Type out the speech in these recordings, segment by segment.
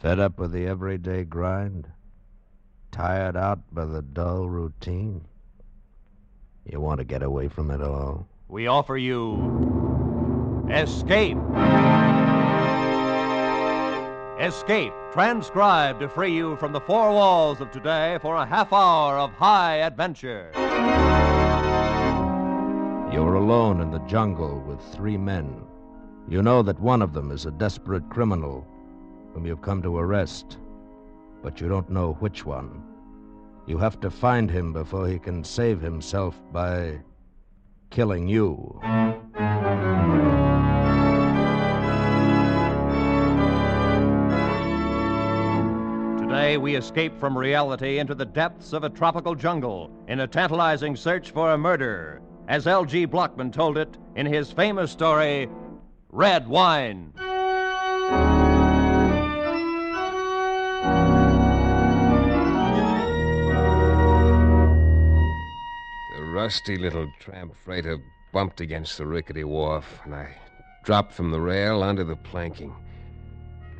Fed up with the everyday grind? Tired out by the dull routine? You want to get away from it all? We offer you Escape. Escape, transcribed to free you from the four walls of today for a half hour of high adventure. You're alone in the jungle with three men. You know that one of them is a desperate criminal whom you've come to arrest, but you don't know which one. You have to find him before he can save himself by killing you. Today, we escape from reality into the depths of a tropical jungle in a tantalizing search for a murder, as L.G. Blochman told it in his famous story, Red Wine. Rusty little tramp freighter bumped against the rickety wharf, and I dropped from the rail onto the planking.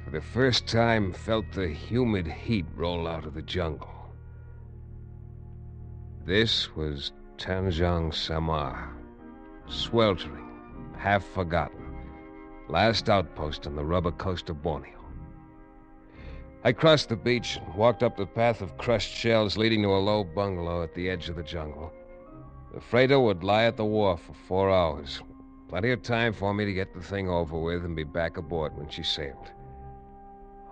For the first time, felt the humid heat roll out of the jungle. This was Tanjong Samar, sweltering, half forgotten, last outpost on the rubber coast of Borneo. I crossed the beach and walked up the path of crushed shells leading to a low bungalow at the edge of the jungle. The freighter would lie at the wharf for four hours. Plenty of time for me to get the thing over with and be back aboard when she sailed.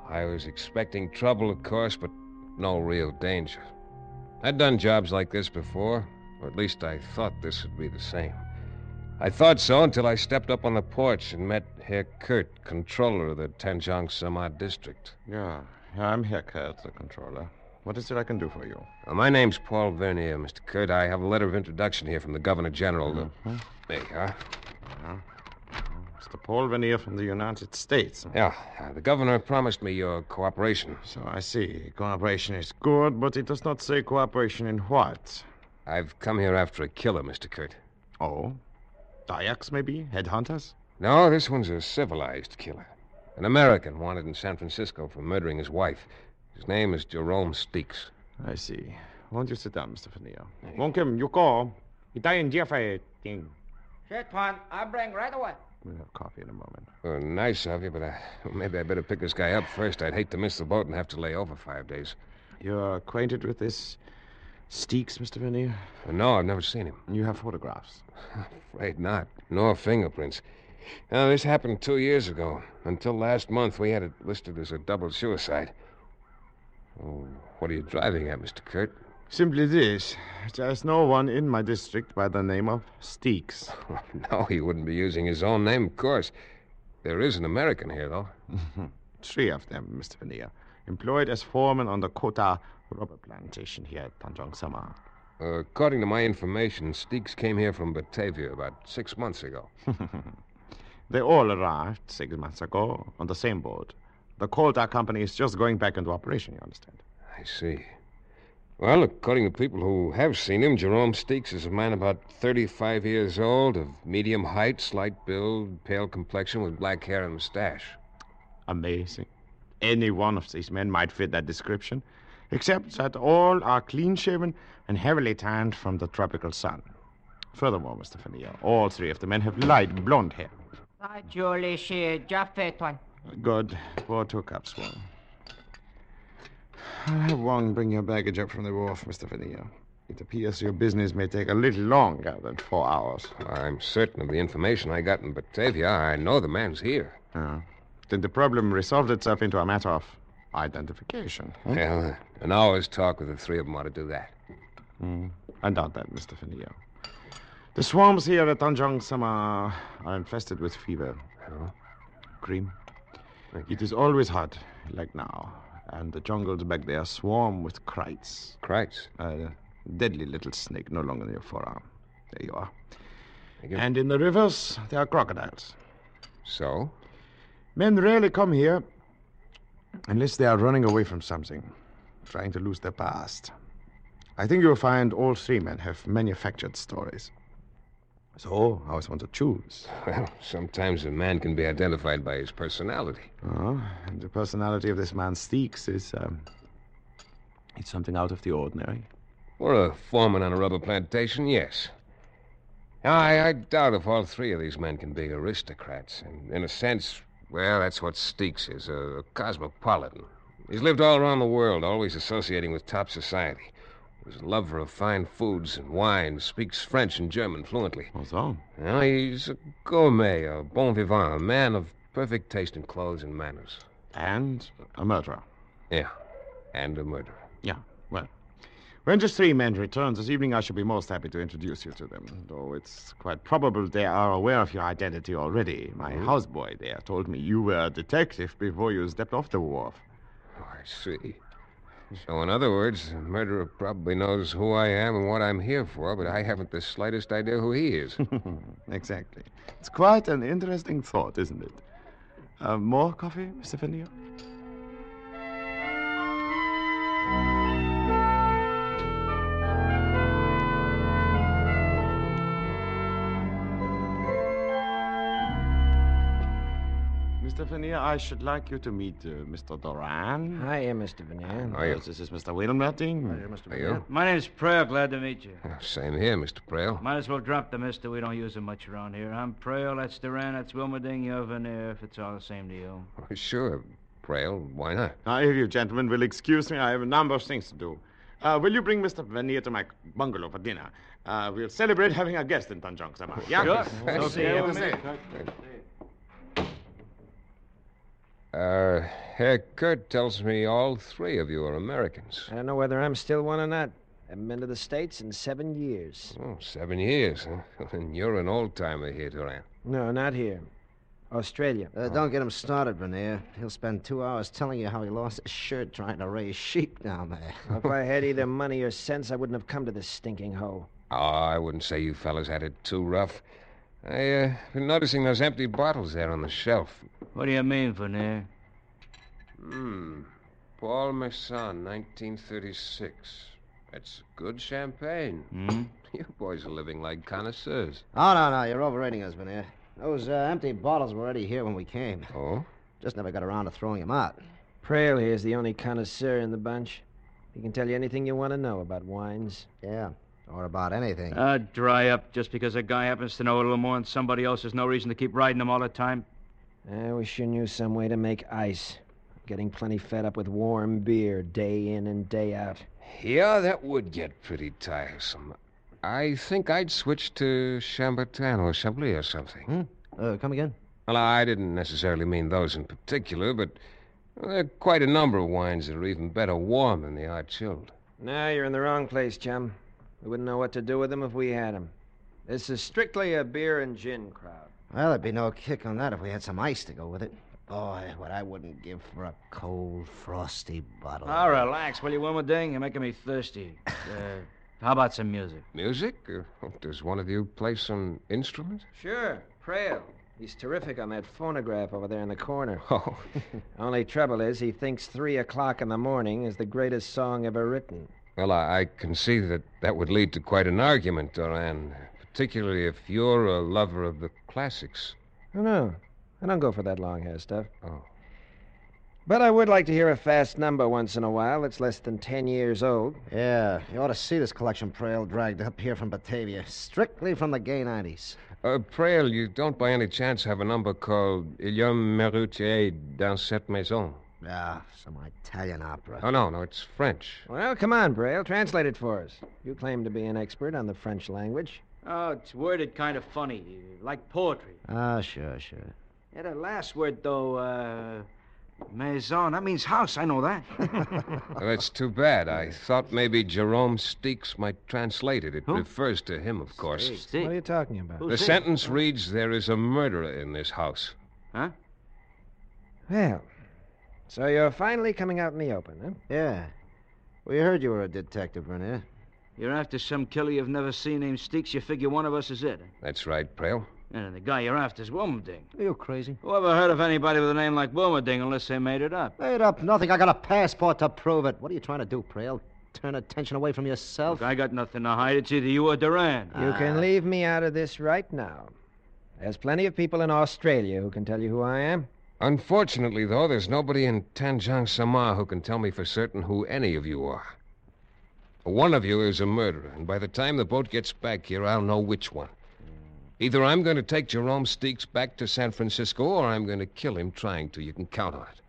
I was expecting trouble, of course, but no real danger. I'd done jobs like this before, or at least I thought this would be the same. I thought so until I stepped up on the porch and met Herr Kurt, controller of the Tanjong Samar district. Yeah, yeah, I'm Herr Kurt, the controller. What is it I can do for you? Uh, my name's Paul Vernier, Mr. Kurt. I have a letter of introduction here from the Governor General. The... Mhm. There you are. Mr. Paul Vernier from the United States. Yeah, uh, the governor promised me your cooperation. So I see. Cooperation is good, but it does not say cooperation in what? I've come here after a killer, Mr. Kurt. Oh? Dayaks, maybe? Headhunters? No, this one's a civilized killer. An American wanted in San Francisco for murdering his wife. His name is Jerome Steeks. I see. Won't you sit down, Mr. Vernier? Won't him you go? Italian Jeffrey thing. Shit, Tuan. I'll bring right away. We'll have coffee in a moment. Well, nice of you, but I, maybe I better pick this guy up first. I'd hate to miss the boat and have to lay over five days. You're acquainted with this Steeks, Mr. Vernier? Uh, no, I've never seen him. You have photographs. Afraid not. Nor fingerprints. Now, this happened two years ago. Until last month, we had it listed as a double suicide. Oh, what are you driving at, Mr. Kurt? Simply this. There's no one in my district by the name of Steeks. no, he wouldn't be using his own name, of course. There is an American here, though. Three of them, Mr. Vernier. Employed as foreman on the Kota rubber plantation here at Tanjong Samar. Uh, according to my information, Steeks came here from Batavia about six months ago. They all arrived six months ago on the same boat. The Kota company is just going back into operation, you understand? I see. Well, according to people who have seen him, Jerome Steeks is a man about 35 years old, of medium height, slight build, pale complexion, with black hair and mustache. Amazing. Any one of these men might fit that description, except that all are clean shaven and heavily tanned from the tropical sun. Furthermore, Mr. Vernier, all three of the men have light blonde hair. Sai Julie she Jaffe, Tuan. Good. Pour two cups, Wong. I'll have Wong bring your baggage up from the wharf, Mr. Vernier. It appears your business may take a little longer than four hours. I'm certain of the information I got in Batavia. I know the man's here. Ah. Then the problem resolved itself into a matter of identification. huh? Well, uh, an hour's talk with the three of them ought to do that. Mm, I doubt that, Mr. Vernier. The swamps here at Tanjong Sama are infested with fever. Oh? Cream. It is always hot, like now. And the jungles back there swarm with kraits. Kraits? A deadly little snake no longer in your forearm. There you are. And in the rivers, there are crocodiles. So? Men rarely come here unless they are running away from something, trying to lose their past. I think you'll find all three men have manufactured stories. So, how is one to choose? Well, sometimes a man can be identified by his personality. Oh, and the personality of this man Steeks is, um, it's something out of the ordinary. Or a foreman on a rubber plantation, yes. I, I doubt if all three of these men can be aristocrats. And in a sense, well, that's what Steeks is a, a cosmopolitan. He's lived all around the world, always associating with top society. He's a lover of fine foods and wine, speaks French and German fluently. Oh, so? Well, he's a gourmet, a bon vivant, a man of perfect taste in clothes and manners. And a murderer. Yeah, and a murderer. Yeah, well. When just three men return this evening, I shall be most happy to introduce you to them. Though it's quite probable they are aware of your identity already. My mm-hmm. houseboy there told me you were a detective before you stepped off the wharf. Oh, I see. So, in other words, the murderer probably knows who I am and what I'm here for, but I haven't the slightest idea who he is. exactly. It's quite an interesting thought, isn't it? Uh, more coffee, Mr. Vernier? Mr. Vernier, I should like you to meet uh, Mr. Doran. Hiya, Mr. Vernier. Are you? This is Mr. Wilmerding. Mr. Are you? My name's Prale. Glad to meet you. Same here, Mr. Prale. Might as well drop the mister. We don't use him much around here. I'm Prale. That's Doran. That's Wilmerding. You're Vernier, if it's all the same to you. Oh, Sure, Prale. Why not? Now, if you gentlemen will excuse me, I have a number of things to do. Uh, will you bring Mr. Vernier to my bungalow for dinner? Uh, we'll celebrate having a guest in Tanjong Sama. Yeah? Sure. Okay, Okay, we'll see. Uh, Herr Kurt tells me all three of you are Americans. I don't know whether I'm still one or not. I haven't been to the States in seven years. Oh, seven years, huh? And you're an old timer here, Doran. No, not here. Australia. Uh, don't get him started, Vernier. He'll spend two hours telling you how he lost his shirt trying to raise sheep down there. if I had either money or sense, I wouldn't have come to this stinking hole. Oh, I wouldn't say you fellas had it too rough. I, uh, been noticing those empty bottles there on the shelf. What do you mean, Vernier? Hmm. Paul Masson, 1936. That's good champagne. Hmm? You boys are living like connoisseurs. Oh, no, no, you're overrating us, Vernier. Those uh, empty bottles were already here when we came. Oh? Just never got around to throwing them out. Prale here's the only connoisseur in the bunch. He can tell you anything you want to know about wines. Yeah, or about anything. Uh, dry up. Just because a guy happens to know a little more than somebody else, there's no reason to keep riding him all the time. I wish you knew some way to make ice. I'm getting plenty fed up with warm beer day in and day out. Yeah, that would get pretty tiresome. I think I'd switch to Chambertin or Chablis or something. Hmm? Uh, come again? Well, I didn't necessarily mean those in particular, but well, there are quite a number of wines that are even better warm than they are chilled. No, you're in the wrong place, chum. We wouldn't know what to do with them if we had them. This is strictly a beer and gin crowd. Well, there'd be no kick on that if we had some ice to go with it. Boy, what I wouldn't give for a cold, frosty bottle. Oh, relax, will you, Wilmerding? You're making me thirsty. Uh, how about some music? Music? Uh, does one of you play some instrument? Sure, Prale. He's terrific on that phonograph over there in the corner. Oh, Only trouble is, he thinks three o'clock in the morning is the greatest song ever written. Well, I, I can see that that would lead to quite an argument, Doran. Particularly if you're a lover of the classics. Oh, no. I don't go for that long hair stuff. Oh. But I would like to hear a fast number once in a while that's less than ten years old. Yeah, you ought to see this collection Prale dragged up here from Batavia. Strictly from the gay 90s. Uh, Prale, you don't by any chance have a number called Il y a un Merutier dans cette maison? Ah, some Italian opera. Oh, no, no, it's French. Well, come on, Prale. Translate it for us. You claim to be an expert on the French language. Oh, it's worded kind of funny, like poetry. Ah, sure, sure. Yeah, the last word, though, uh, maison, that means house. I know that. Well, that's too bad. I thought maybe Jerome Steeks might translate it. It Who? refers to him, of course. Stick. What are you talking about? Who's The Stick? sentence reads There is a murderer in this house. Huh? Well, so you're finally coming out in the open, huh? Yeah. We heard you were a detective, Vernier. You're after some killer you've never seen named Steeks. You figure one of us is it. That's right, Prale. And the guy you're after is Wilmerding. Are you crazy? Who ever heard of anybody with a name like Wilmerding unless they made it up? Made up nothing. I got a passport to prove it. What are you trying to do, Prale? turn attention away from yourself. Look, I got nothing to hide. It's either you or Doran. You Ah. can leave me out of this right now. There's plenty of people in Australia who can tell you who I am. Unfortunately, though, there's nobody in Tanjong Samar who can tell me for certain who any of you are. One of you is a murderer, and by the time the boat gets back here, I'll know which one. Either I'm going to take Jerome Steeks back to San Francisco, or I'm going to kill him trying to. You can count on it.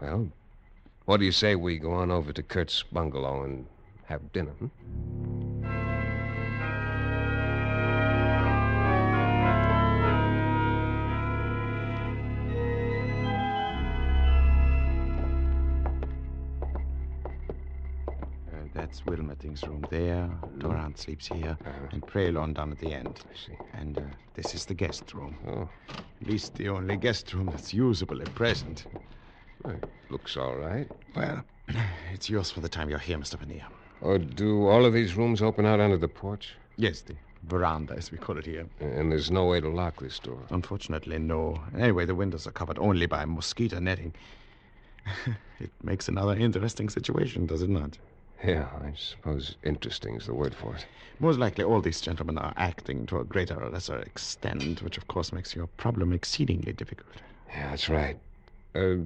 Well, what do you say we go on over to Kurt's bungalow and have dinner? Hmm? That's Wilmerding's room there. Doran sleeps here. And Praylon down at the end. I see. And uh, this is the guest room. Oh, At least the only guest room that's usable at present. well, looks all right. Well, it's yours for the time you're here, Mr. Vernier. Or do all of these rooms open out onto the porch? Yes, the veranda, as we call it here. And there's no way to lock this door. Unfortunately, no. Anyway, the windows are covered only by mosquito netting. it makes another interesting situation, does it not? Yeah, I suppose interesting is the word for it. Most likely, all these gentlemen are acting to a greater or lesser extent, which of course makes your problem exceedingly difficult. Yeah, that's right. Uh,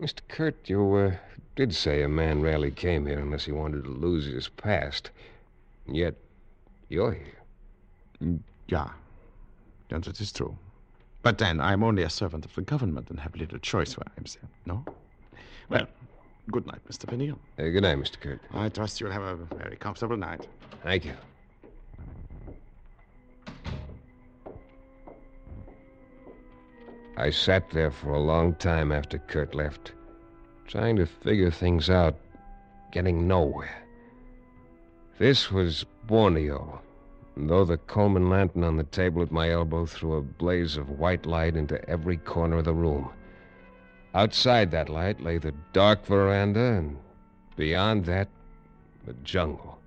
Mr. Kurt, you uh, did say a man rarely came here unless he wanted to lose his past. Yet, you're here. Yeah, yes, that is true. But then, I'm only a servant of the government and have little choice where I'm sent, no? Well, good night, Mr. Vernier. Uh, good night, Mr. Kurt. I trust you'll have a very comfortable night. Thank you. I sat there for a long time after Kurt left, trying to figure things out, getting nowhere. This was Borneo, and though the Coleman lantern on the table at my elbow threw a blaze of white light into every corner of the room. Outside that light lay the dark veranda, and beyond that, the jungle.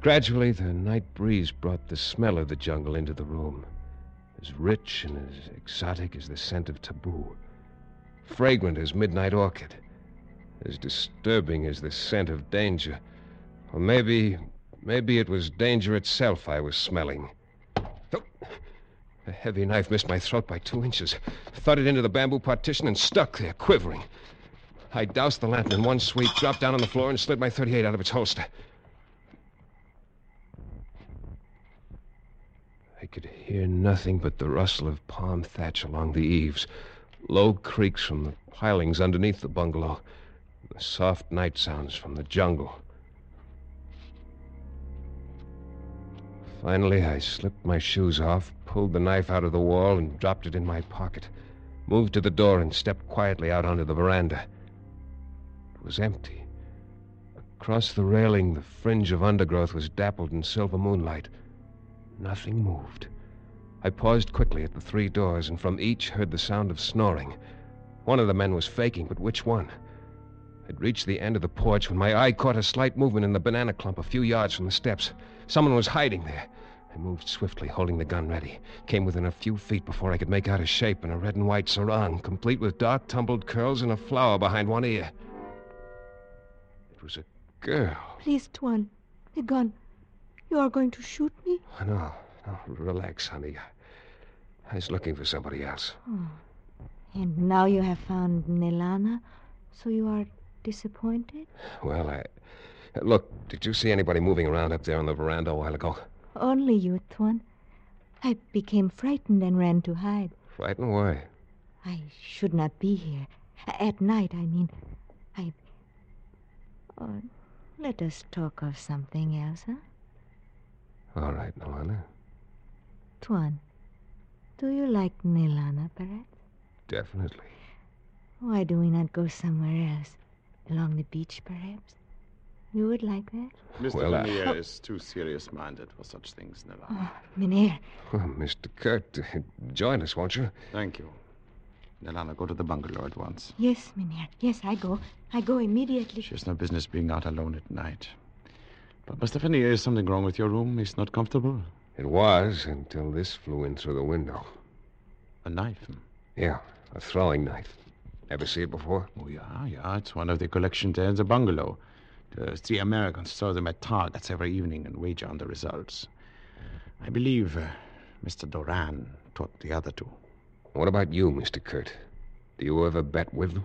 Gradually, the night breeze brought the smell of the jungle into the room, as rich and as exotic as the scent of taboo, fragrant as midnight orchid, as disturbing as the scent of danger. Or maybe, maybe it was danger itself I was smelling. A heavy knife missed my throat by two inches, thudded into the bamboo partition, and stuck there, quivering. I doused the lantern in one sweep, dropped down on the floor, and slid my 38 out of its holster. I could hear nothing but the rustle of palm thatch along the eaves, low creaks from the pilings underneath the bungalow, the soft night sounds from the jungle. Finally, I slipped my shoes off, pulled the knife out of the wall, and dropped it in my pocket. Moved to the door and stepped quietly out onto the veranda. It was empty. Across the railing, the fringe of undergrowth was dappled in silver moonlight. Nothing moved. I paused quickly at the three doors, and from each heard the sound of snoring. One of the men was faking, but which one? I'd reached the end of the porch when my eye caught a slight movement in the banana clump a few yards from the steps. Someone was hiding there. I moved swiftly, holding the gun ready. Came within a few feet before I could make out a shape in a red and white sarong, complete with dark tumbled curls and a flower behind one ear. It was a girl. Please, Tuan, the gun. You are going to shoot me? Oh, no, no, relax, honey. I was looking for somebody else. Oh. And now you have found Nelana, so you are disappointed? Well, I. Look, did you see anybody moving around up there on the veranda a while ago? Only you, Tuan. I became frightened and ran to hide. Frightened? Why? I should not be here. At night, I mean. I. Oh, let us talk of something else, huh? All right, Nolana. Tuan, do you like Nilana, perhaps? Definitely. Why do we not go somewhere else? Along the beach, perhaps? You would like that? Mr. Well, I- Vernier is too serious minded for such things, Nella. Oh, Mynheer, Well, Mr. Kurt, uh, join us, won't you? Thank you. Nelana, go to the bungalow at once. Yes, Mynheer. Yes, I go. I go immediately. She has no business being out alone at night. But, Mr. Vernier, is something wrong with your room? Is not comfortable? It was until this flew in through the window. A knife. Yeah, a throwing knife. Ever see it before? Oh, yeah, yeah. It's one of the collection there in the bungalow. The three Americans throw them at targets every evening and wager on the results. I believe uh, Mr. Doran taught the other two. What about you, Mr. Kurt? Do you ever bet with them?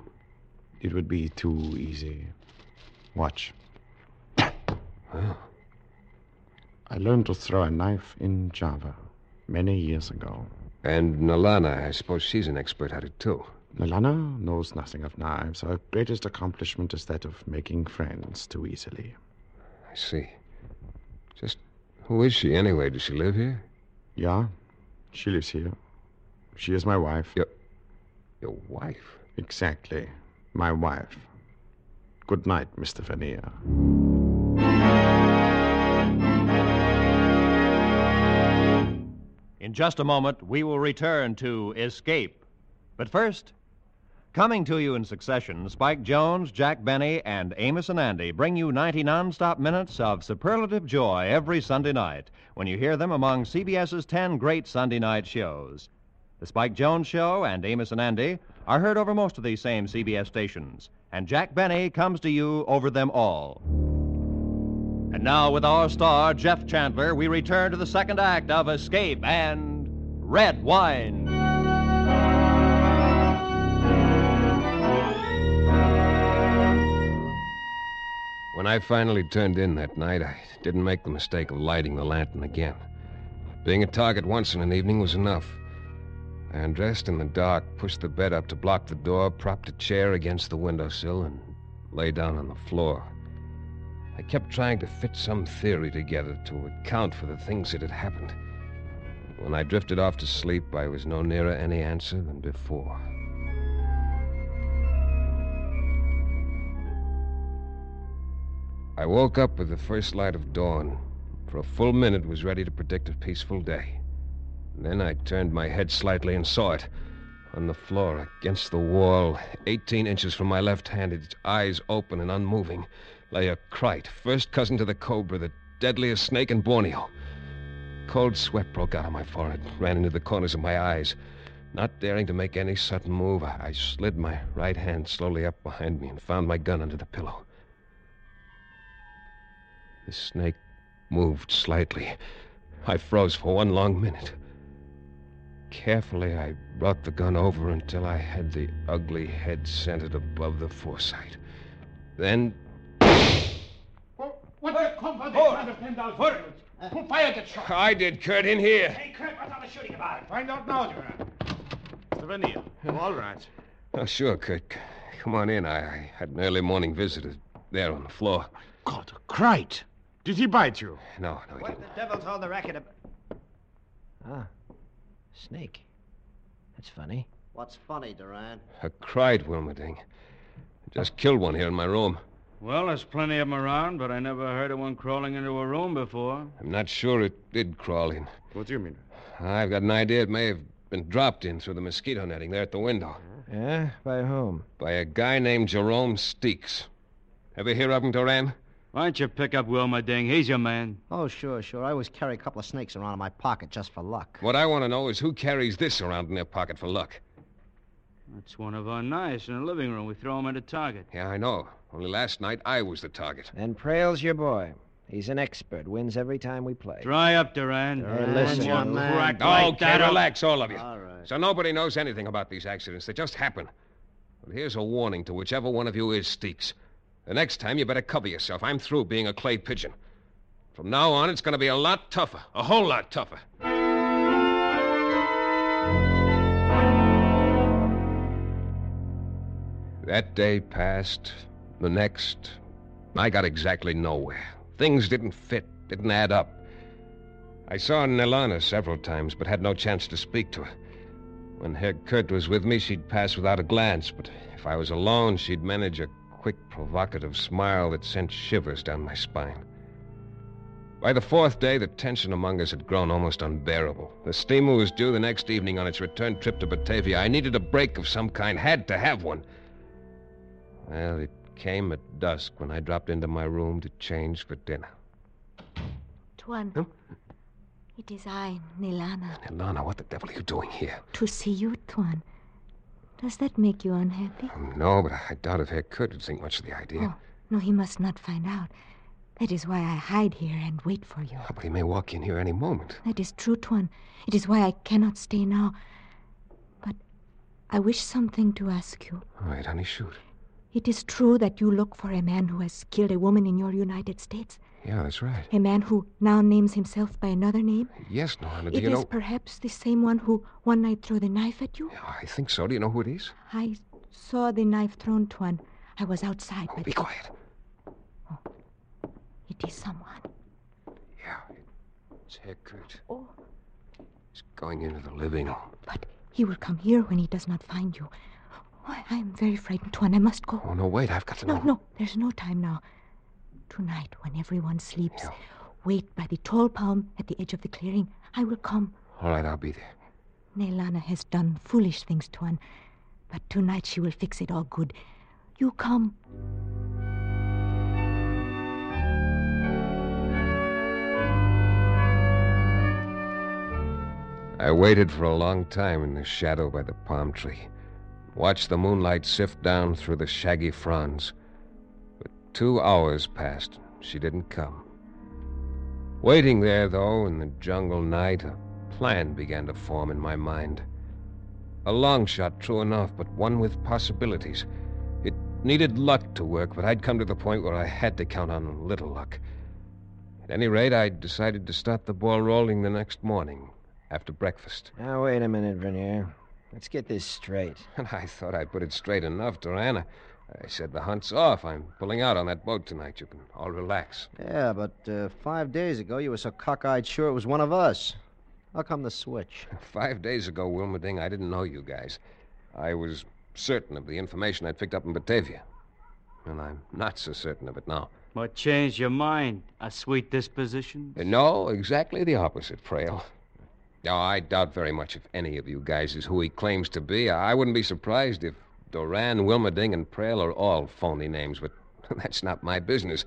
It would be too easy. Watch. Oh. I learned to throw a knife in Java many years ago. And Nalana, I suppose she's an expert at it, too. Nalana knows nothing of knives. Her greatest accomplishment is that of making friends too easily. I see. Just who is she, anyway? Does she live here? Yeah, she lives here. She is my wife. Your, your wife? Exactly. My wife. Good night, Mr. Vernier. In just a moment, we will return to Escape. But first, coming to you in succession, Spike Jones, Jack Benny, and Amos and Andy bring you 90 nonstop minutes of superlative joy every Sunday night when you hear them among CBS's 10 great Sunday night shows. The Spike Jones Show and Amos and Andy are heard over most of these same CBS stations, and Jack Benny comes to you over them all. And now, with our star, Jeff Chandler, we return to the second act of Escape and Red Wine. When I finally turned in that night, I didn't make the mistake of lighting the lantern again. Being a target once in an evening was enough. I undressed in the dark, pushed the bed up to block the door, propped a chair against the windowsill, and lay down on the floor. I kept trying to fit some theory together to account for the things that had happened. When I drifted off to sleep, I was no nearer any answer than before. I woke up with the first light of dawn. For a full minute was ready to predict a peaceful day. Then I turned my head slightly and saw it. On the floor, against the wall, 18 inches from my left hand, its eyes open and unmoving, lay a krait, first cousin to the cobra, the deadliest snake in Borneo. Cold sweat broke out on my forehead, ran into the corners of my eyes. Not daring to make any sudden move, I slid my right hand slowly up behind me and found my gun under the pillow. The snake moved slightly. I froze for one long minute. Carefully, I brought the gun over until I had the ugly head centered above the foresight. Then What the confounded kind of ten dollars? Who fired that shot? I did, Kurt, in here. Hey, Kurt, what's all the shooting about? Find out now, Doran. Mr. Vernier. All right. Oh, sure, Kurt. Come on in. I, I had an early morning visitor there on the floor. God, a krait. Did he bite you? No, no, he What didn't. the devil's all the racket about? Ah, snake. That's funny. What's funny, Doran? A krait, Wilmerding. Just killed one here in my room. Well, there's plenty of 'em around, but I never heard of one crawling into a room before. I'm not sure it did crawl in. What do you mean? I've got an idea it may have been dropped in through the mosquito netting there at the window Yeah? By whom? by a guy named Jerome Steeks. Ever hear of him, Doran? Why don't you pick up Wilmerding? He's your man. Oh, sure, sure. I always carry a couple of snakes around in my pocket just for luck. What I want to know is who carries this around in their pocket for luck. That's one of our knives in the living room. We throw 'em at a target. Yeah, I know. Only last night I was the target. And Prale's your boy. He's an expert. Wins every time we play. Dry up, Doran. Hey, listen, One man. crack like okay, that, relax, all of you. All right. So nobody knows anything about these accidents. They just happen. But here's a warning to whichever one of you is Steeks. The next time, you better cover yourself. I'm through being a clay pigeon. From now on, it's going to be a lot tougher. A whole lot tougher. That day passed. The next. I got exactly nowhere. Things didn't fit, didn't add up. I saw Nilana several times, but had no chance to speak to her. When Herr Kurt was with me, she'd pass without a glance, but if I was alone, she'd manage a quick, provocative smile that sent shivers down my spine. By the fourth day, the tension among us had grown almost unbearable. The steamer was due the next evening on its return trip to Batavia. I needed a break of some kind, had to have one. Well, it came at dusk when I dropped into my room to change for dinner. Tuan. Huh? It is I, Nilana. Nilana, what the devil are you doing here? To see you, Tuan. Does that make you unhappy? Oh, no, but I doubt if Herr Kurt would think much of the idea. Oh, no, he must not find out. That is why I hide here and wait for you. Oh, but he may walk in here any moment. That is true, Tuan. It is why I cannot stay now. But I wish something to ask you. All right, honey, shoot. It is true that you look for a man who has killed a woman in your United States. Yeah, that's right. A man who now names himself by another name. Yes, Norma, do It you is know? perhaps the same one who one night threw the knife at you. I think so. Do you know who it is? I saw the knife thrown, to Tuan. I was outside, Oh, but be quiet. Oh, it is someone. Yeah, it's Herr Kurt. Oh. He's going into the living room. But he will come here when he does not find you. Oh, I am very frightened, Tuan. I must go. Oh, no, wait. I've got to No, know. no, there's no time now. Tonight, when everyone sleeps, Yeah. wait by the tall palm at the edge of the clearing. I will come. All right, I'll be there. Nelana has done foolish things, Tuan, but tonight she will fix it all good. You come. I waited for a long time in the shadow by the palm tree, watched the moonlight sift down through the shaggy fronds. Two hours passed. She didn't come. Waiting there, though, in the jungle night, a plan began to form in my mind. A long shot, true enough, but one with possibilities. It needed luck to work, but I'd come to the point where I had to count on a little luck. At any rate, I decided to start the ball rolling the next morning, after breakfast. Now, wait a minute, Vernier. Let's get this straight. And I thought I'd put it straight enough, Durana. I said the hunt's off. I'm pulling out on that boat tonight. You can all relax. Yeah, but uh, five days ago you were so cockeyed sure it was one of us. How come the switch? Five days ago, Wilmerding, I didn't know you guys. I was certain of the information I'd picked up in Batavia. And I'm not so certain of it now. What changed your mind? A sweet disposition? Uh, No, exactly the opposite, Prale. No, I doubt very much if any of you guys is who he claims to be. I wouldn't be surprised if Doran, Wilmerding, and Prale are all phony names, but that's not my business.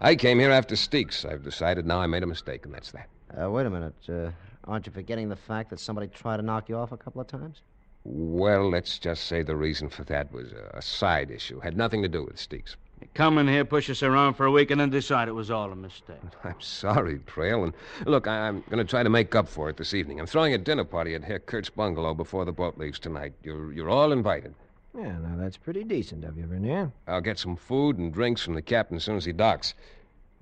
I came here after Steeks. I've decided now I made a mistake, and that's that. Uh, wait a minute. Uh, aren't you forgetting the fact that somebody tried to knock you off a couple of times? Well, let's just say the reason for that was a, a side issue. Had nothing to do with Steeks. Come in here, push us around for a week, and then decide it was all a mistake. I'm sorry, Prale. And look, I- I'm going to try to make up for it this evening. I'm throwing a dinner party at Herr Kurt's bungalow before the boat leaves tonight. You're, you're all invited. Yeah, now that's pretty decent of you, Vernier. I'll get some food and drinks from the captain as soon as he docks.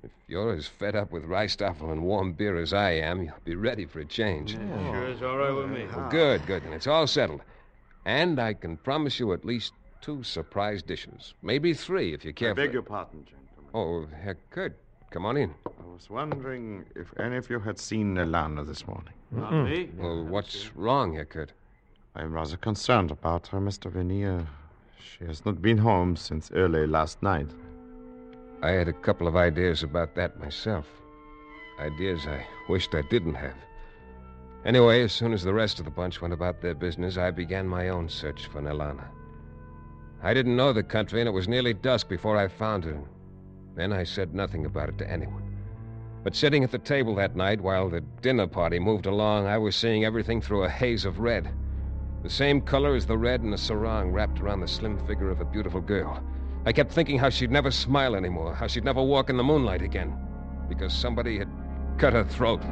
If you're as fed up with rijsttafel and warm beer as I am, you'll be ready for a change. Sure is all right with me. Well, good, good. Then it's all settled. And I can promise you at least two surprise dishes. Maybe three if you care I for beg your pardon, gentlemen. Oh, Herr Kurt, come on in. I was wondering if any of you had seen Nelana this morning. Not me. Well, what's wrong, Herr Kurt? I'm rather concerned about her, Mr. Vernier. She has not been home since early last night. I had a couple of ideas about that myself. Ideas I wished I didn't have. Anyway, as soon as the rest of the bunch went about their business, I began my own search for Nelana. I didn't know the country, and it was nearly dusk before I found her. Then I said nothing about it to anyone. But sitting at the table that night while the dinner party moved along, I was seeing everything through a haze of red. The same color as the red in a sarong wrapped around the slim figure of a beautiful girl. I kept thinking how she'd never smile anymore, how she'd never walk in the moonlight again, because somebody had cut her throat.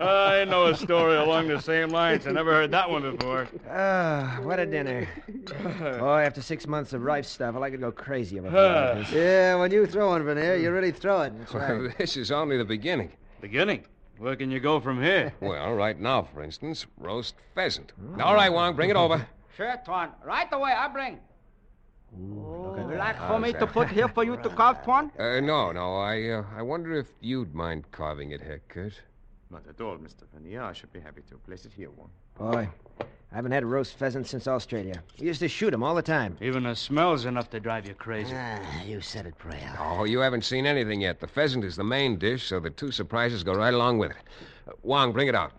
I know a story along the same lines. I never heard that one before. Ah, what a dinner. Boy, after six months of rife stuff, I could go crazy about it this. Yeah, when you throw one, Vernier, you really throw it. That's Well, this is only the beginning. Beginning. Where can you go from here? Well, right now, for instance, roast pheasant. All right, Wong, bring it over. Sure, Tuan. Right away, I bring. Look Like for me to put here for you to carve, Tuan? Uh, no, no, I, uh, I wonder if you'd mind carving it, Herr Kurt. Not at all, Mr. Vernier. I should be happy to place it here, one. Boy, I haven't had a roast pheasant since Australia. We used to shoot 'em all the time. Even the smell's enough to drive you crazy. Ah, you said it, Prale. Oh, you haven't seen anything yet. The pheasant is the main dish, so the two surprises go right along with it. Uh, Wong, bring it out.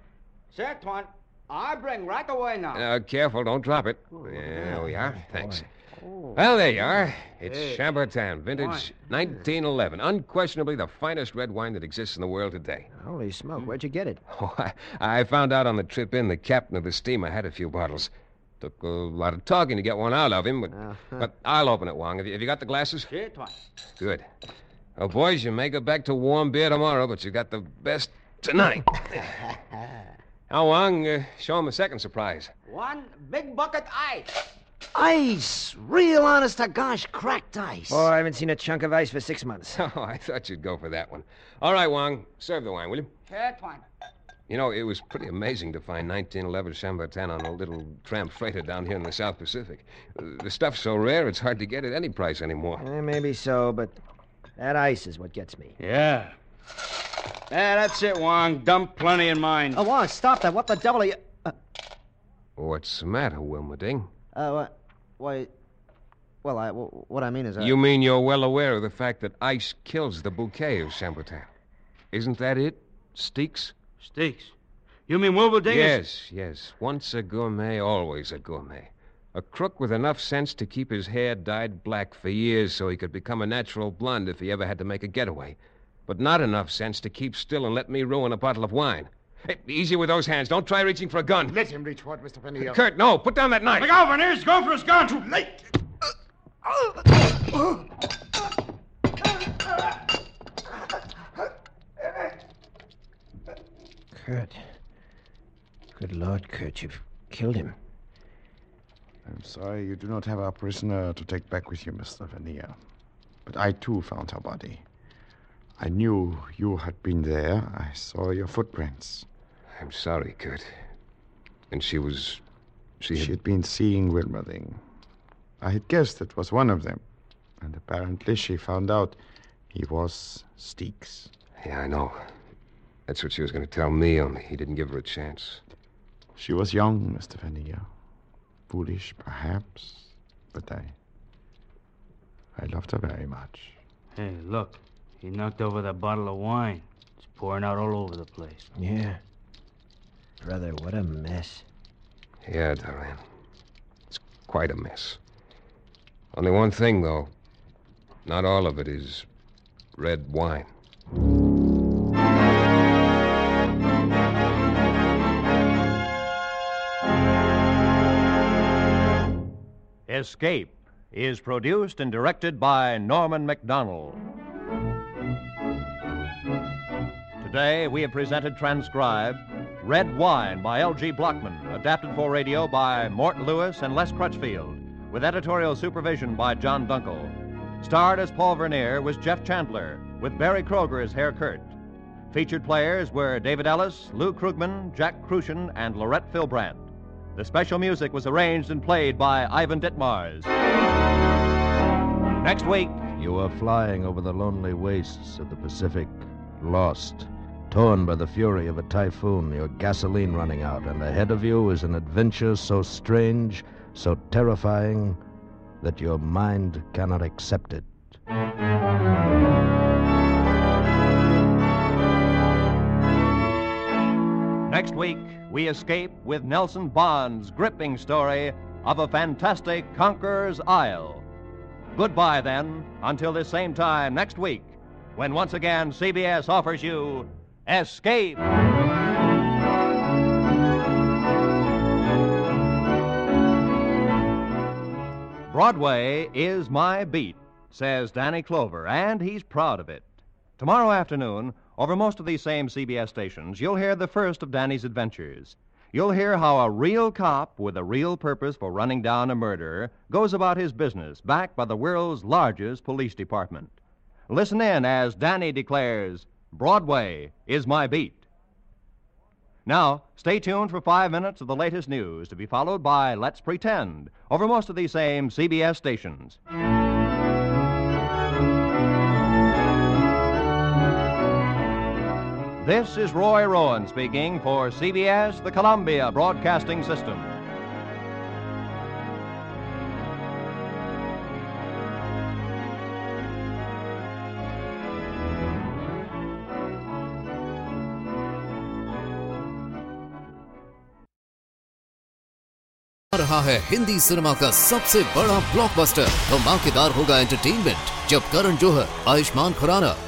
Sure, Tuan. I bring right away now. Uh, careful, don't drop it. There we are. Thanks. Well, there you are. It's Hey. Chambertin, vintage 1911. Unquestionably the finest red wine that exists in the world today. Holy smoke, where'd you get it? Oh, I, I found out on the trip in the captain of the steamer had a few bottles. Took a lot of talking to get one out of him, but, Uh-huh. but I'll open it, Wong. Have you, have you got the glasses? Si, Tuan. Good. Well, boys, you may go back to warm beer tomorrow, but you got the best tonight. now, Wong, uh, show him a second surprise. One big bucket ice. Ice! Real honest to gosh, cracked ice. Oh, I haven't seen a chunk of ice for six months. Oh, I thought you'd go for that one. All right, Wong, serve the wine, will you? Si, Tuan. You know, it was pretty amazing to find 1911 Chambertin on a little tramp freighter down here in the South Pacific. Uh, The stuff's so rare, it's hard to get at any price anymore. Eh, maybe so, but that ice is what gets me. Yeah. Yeah, that's it, Wong. Dump plenty in mine. Oh, Wong, stop that. What the devil are you. What's the matter, Wilmerding? Uh, what? Why. Well, I, what I mean is. Uh, You mean you're well aware of the fact that ice kills the bouquet of Chambertin? Isn't that it, Steeks? Steeks. You mean Wilbur Yes, yes. Once a gourmet, always a gourmet. A crook with enough sense to keep his hair dyed black for years so he could become a natural blonde if he ever had to make a getaway. But not enough sense to keep still and let me ruin a bottle of wine. Hey, easy with those hands. Don't try reaching for a gun. Let him reach for it, Mr. Vernier. Kurt, no. Put down that knife. Look out, Van He's going for his gun. Too late. Kurt. Good Lord, Kurt, you've killed him. I'm sorry you do not have our prisoner to take back with you, Mr. Vernier. But I too found her body. I knew you had been there. I saw your footprints. I'm sorry, Kurt. And she was. She She had. had been seeing Wilmerding. I had guessed it was one of them. And apparently she found out he was Steeks. Yeah, I know. That's what she was going to tell me, only he didn't give her a chance. She was young, Mr. Vernier. Foolish, perhaps. But I. I loved her very much. Hey, look. He knocked over that bottle of wine. It's pouring out all over the place. Yeah. Brother, what a mess. Yeah, Doran. It's quite a mess. Only one thing, though. Not all of it is red wine. Escape is produced and directed by Norman Macdonnell. Today we have presented transcribed Red Wine by L.G. Blochman, adapted for radio by Mort Lewis and Les Crutchfield, with editorial supervision by John Dunkel. Starred as Paul Vernier was Jeff Chandler, with Berry Kroeger as Herr Kurt. Featured players were David Ellis, Lou Krugman, Jack Kruschen, and Laurette Fillbrandt. The special music was arranged and played by Ivan Ditmars. Next week, You are flying over the lonely wastes of the Pacific, lost, torn by the fury of a typhoon, your gasoline running out, and ahead of you is an adventure so strange, so terrifying, that your mind cannot accept it. next week, we escape with Nelson Bond's gripping story of a fantastic conqueror's isle. Goodbye, then, until this same time next week, when once again CBS offers you Escape. Broadway is my beat, says Danny Clover, and he's proud of it. Tomorrow afternoon, over most of these same CBS stations, you'll hear the first of Danny's adventures. You'll hear how a real cop with a real purpose for running down a murderer goes about his business, backed by the world's largest police department. Listen in as Danny declares, Broadway is my beat. Now, stay tuned for five minutes of the latest news to be followed by Let's Pretend over most of these same CBS stations. This is Roy Rowan speaking for CBS, the Columbia Broadcasting System. रहा है Hindi cinema का सबसे बड़ा blockbuster धमाकेदार होगा entertainment जब करण जोहर, आयुष्मान खुराना